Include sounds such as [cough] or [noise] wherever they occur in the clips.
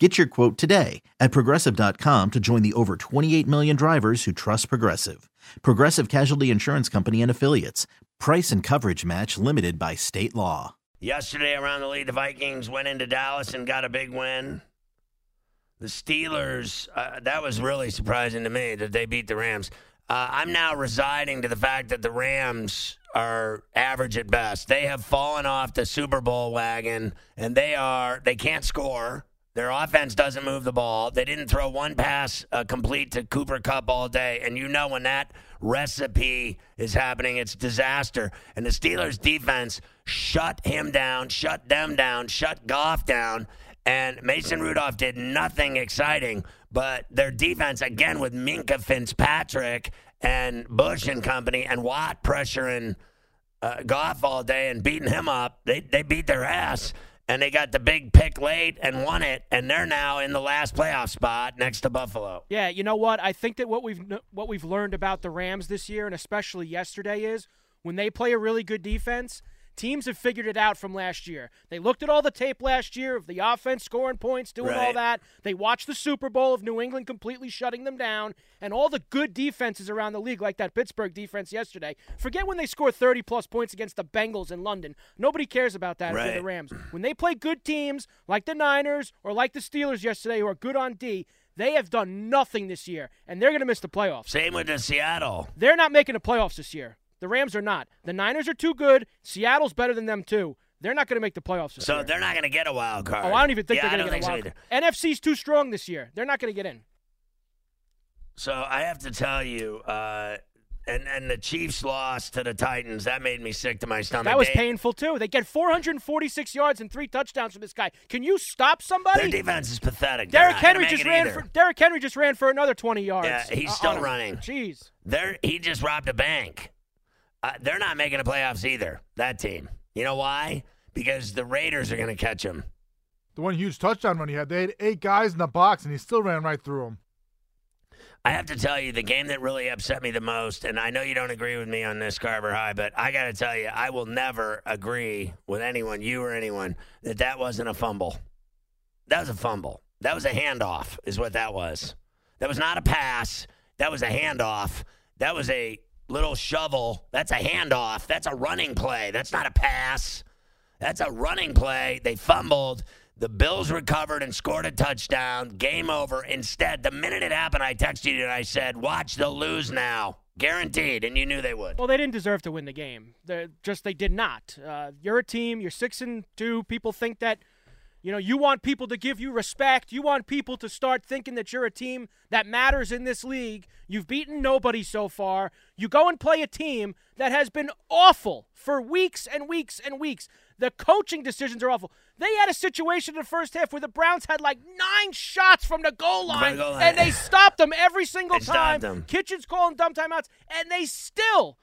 Get your quote today at progressive.com to join the over 28 million drivers who trust Progressive. Progressive Casualty Insurance Company and Affiliates. Price and coverage match limited by state law. Yesterday around the league, the Vikings went into Dallas and got a big win. The Steelers, uh, that was really surprising to me that they beat the Rams. Uh, I'm now residing to the fact that the Rams are average at best. They have fallen off the Super Bowl wagon, and they are they can't score. Their offense doesn't move the ball. They didn't throw one pass uh, complete to Cooper Kupp all day. And you know when that recipe is happening, it's disaster. And the Steelers' defense shut him down, shut them down, shut Goff down. And Mason Rudolph did nothing exciting, but their defense, again, with Minkah Fitzpatrick and Bush and company and Watt pressuring uh, Goff all day and beating him up, they, they beat their ass and they got the big pick late and won it, and they're now in the last playoff spot next to Buffalo. Yeah, you know what? I think that what we've what we've learned about the Rams this year, and especially yesterday, is when they play a really good defense, Teams have figured it out from last year. They looked at all the tape last year of the offense scoring points, doing Right. all that. They watched the Super Bowl of New England completely shutting them down, and all the good defenses around the league, like that Pittsburgh defense yesterday. Forget when they score 30 plus points against the Bengals in London. Nobody cares about that if you're the Rams. When they play good teams like the Niners or like the Steelers yesterday, who are good on D, they have done nothing this year, and they're going to miss the playoffs. Same with the Seattle. They're not making the playoffs this year. The Rams are not. The Niners are too good. Seattle's better than them too. They're not going to make the playoffs So year. they're not going to get a wild card. Oh, I don't even think yeah, they're going to get a wild so either. card. NFC's too strong this year. They're not going to get in. So I have to tell you, uh, and and the Chiefs lost to the Titans. That made me sick to my stomach. That was They- painful too. They get 446 yards and three touchdowns from this guy. Can you stop somebody? Their defense is pathetic. Derrick Henry just ran either. for Derrick Henry just ran for another 20 yards. Yeah, he's uh, still him. running. Jeez. They're he just robbed a bank. Uh, they're not making the playoffs either. That team. You know why? Because the Raiders are going to catch him. The one huge touchdown run he had, they had eight guys in the box, and he still ran right through them. I have to tell you, the game that really upset me the most, and I know you don't agree with me on this, Carver High, but I got to tell you, I will never agree with anyone, you or anyone, that that wasn't a fumble. That was a fumble. That was a handoff, is what that was. That was not a pass. That was a handoff. That was a little shovel. That's a handoff. That's a running play. That's not a pass. That's a running play. They fumbled. The Bills recovered and scored a touchdown. Game over. Instead, the minute it happened, I texted you and I said, "Watch, they'll lose now, guaranteed." And you knew they would. Well, they didn't deserve to win the game. They're just they did not. Uh, you're a team. You're six and two. People think that, you know, you want people to give you respect. You want people to start thinking that you're a team that matters in this league. You've beaten nobody so far. You go and play a team that has been awful for weeks and weeks and weeks. The coaching decisions are awful. They had a situation in the first half where the Browns had like nine shots from the goal line, goal line. and they stopped them every single They time. them. Kitchens calling dumb timeouts, and they still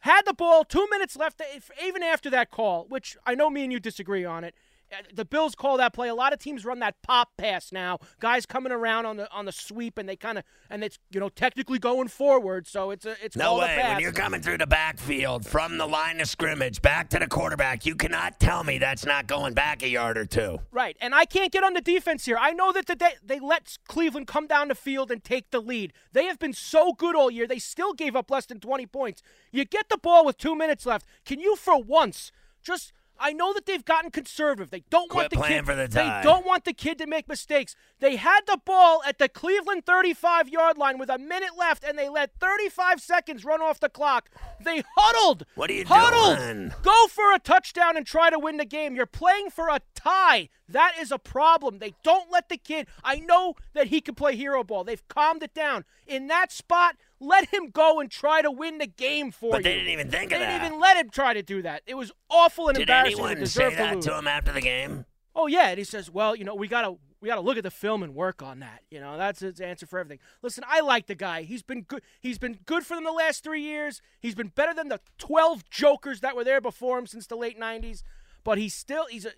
had the ball, two minutes left, even after that call, which I know me and you disagree on it. Uh, The Bills call that play. A lot of teams run that pop pass now. Guys coming around on the on the sweep, and they kind of and it's you know technically going forward, so it's a it's No way. When you're coming through the backfield from the line of scrimmage back to the quarterback, you cannot tell me that's not going back a yard or two. Right, and I can't get on the defense here. I know that the, they they let Cleveland come down the field and take the lead. They have been so good all year. They still gave up less than 20 points. You get the ball with two minutes left. Can you, for once, just I know that they've gotten conservative. They don't want the kid. the they don't want the kid to make mistakes. They had the ball at the Cleveland 35 yard line with a minute left, and they let 35 seconds run off the clock. They huddled. What are you huddled. doing? Go for a touchdown and try to win the game. You're playing for a tie. That is a problem. They don't let the kid. I know that he can play hero ball. They've calmed it down. In that spot, let him go and try to win the game for But you. But they didn't even think They of that. They didn't even let him try to do that. It was awful and Did embarrassing. anyone say deserved to that to him after the game? Oh yeah, and he says, "Well, you know, we gotta we gotta look at the film and work on that." You know, that's his answer for everything. Listen, I like the guy. He's been good. He's been good for them the last three years. He's been better than the twelve jokers that were there before him since the late '90s. But he's still he's a,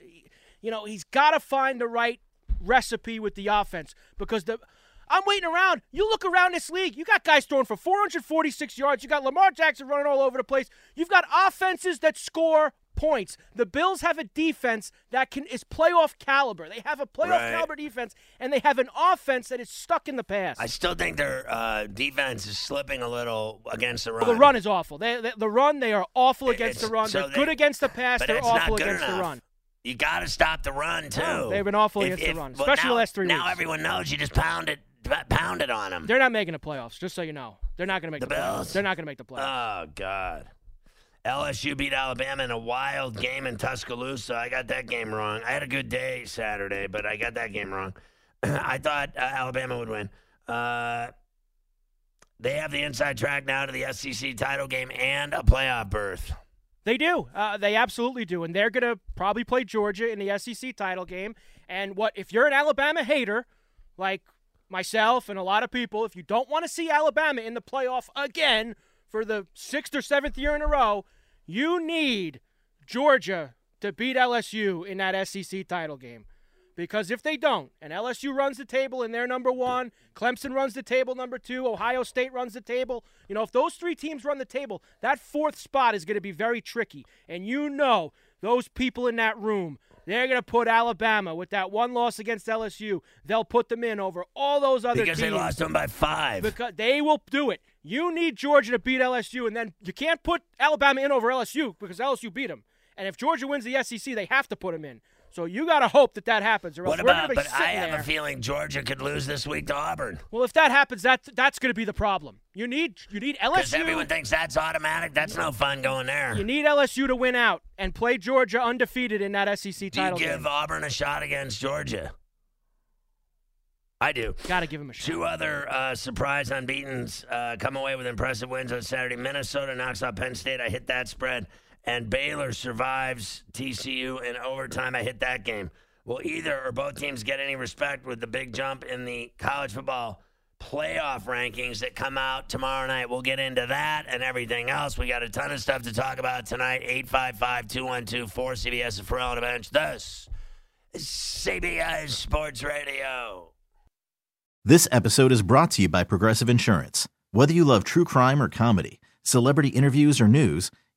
you know, he's got to find the right recipe with the offense because the. I'm waiting around. You look around this league. You got guys throwing for 446 yards. You got Lamar Jackson running all over the place. You've got offenses that score points. The Bills have a defense that can is playoff caliber. They have a playoff Right. caliber defense, and they have an offense that is stuck in the past. I still think their uh, defense is slipping a little against the run. Well, the run is awful. They, they, the run, they are awful against It's- the run. so They're they- good against the pass. They're awful against the enough. run. You got to stop the run too. No, they've been awful against the run, especially the last three Now weeks. everyone knows you just pound it, pound it on them. They're not making the playoffs, just so you know. They're not going to make The the, playoffs. Bills? They're not going to make the playoffs. Oh God. LSU beat Alabama in a wild game in Tuscaloosa. I got that game wrong. I had a good day Saturday, but I got that game wrong. [clears throat] I thought uh, Alabama would win. Uh, they have the inside track now to the SEC title game and a playoff berth. They do. Uh, they absolutely do. And they're going to probably play Georgia in the SEC title game. And what if you're an Alabama hater, like myself and a lot of people, if you don't want to see Alabama in the playoff again for the sixth or seventh year in a row, you need Georgia to beat LSU in that SEC title game. Because if they don't, and LSU runs the table and they're number one, Clemson runs the table number two, Ohio State runs the table, you know, if those three teams run the table, that fourth spot is going to be very tricky. And you know, those people in that room, they're going to put Alabama with that one loss against LSU. They'll put them in over all those other teams. Because teams they lost them by five. because they will do it. You need Georgia to beat LSU, and then you can't put Alabama in over LSU because LSU beat them. And if Georgia wins the SEC, they have to put them in. So you got to hope that that happens, or else what we're be But I have there. a feeling Georgia could lose this week to Auburn well, if that happens, that that's going to be the problem. You need you need LSU. because everyone thinks that's automatic. That's no fun going there. You need LSU to win out and play Georgia undefeated in that SEC title. Do you give game. Auburn a shot against Georgia? I do. Got to give him a shot. Two other uh, surprise unbeaten's uh, come away with impressive wins on Saturday. Minnesota knocks out Penn State. I hit that spread. And Baylor survives TCU in overtime. I hit that game. Will either or both teams get any respect with the big jump in the college football playoff rankings that come out tomorrow night? We'll get into that and everything else. We got a ton of stuff to talk about tonight. 855 212 4CBS and Ferrall on the bench. This is CBS Sports Radio. This episode is brought to you by Progressive Insurance. Whether you love true crime or comedy, celebrity interviews or news,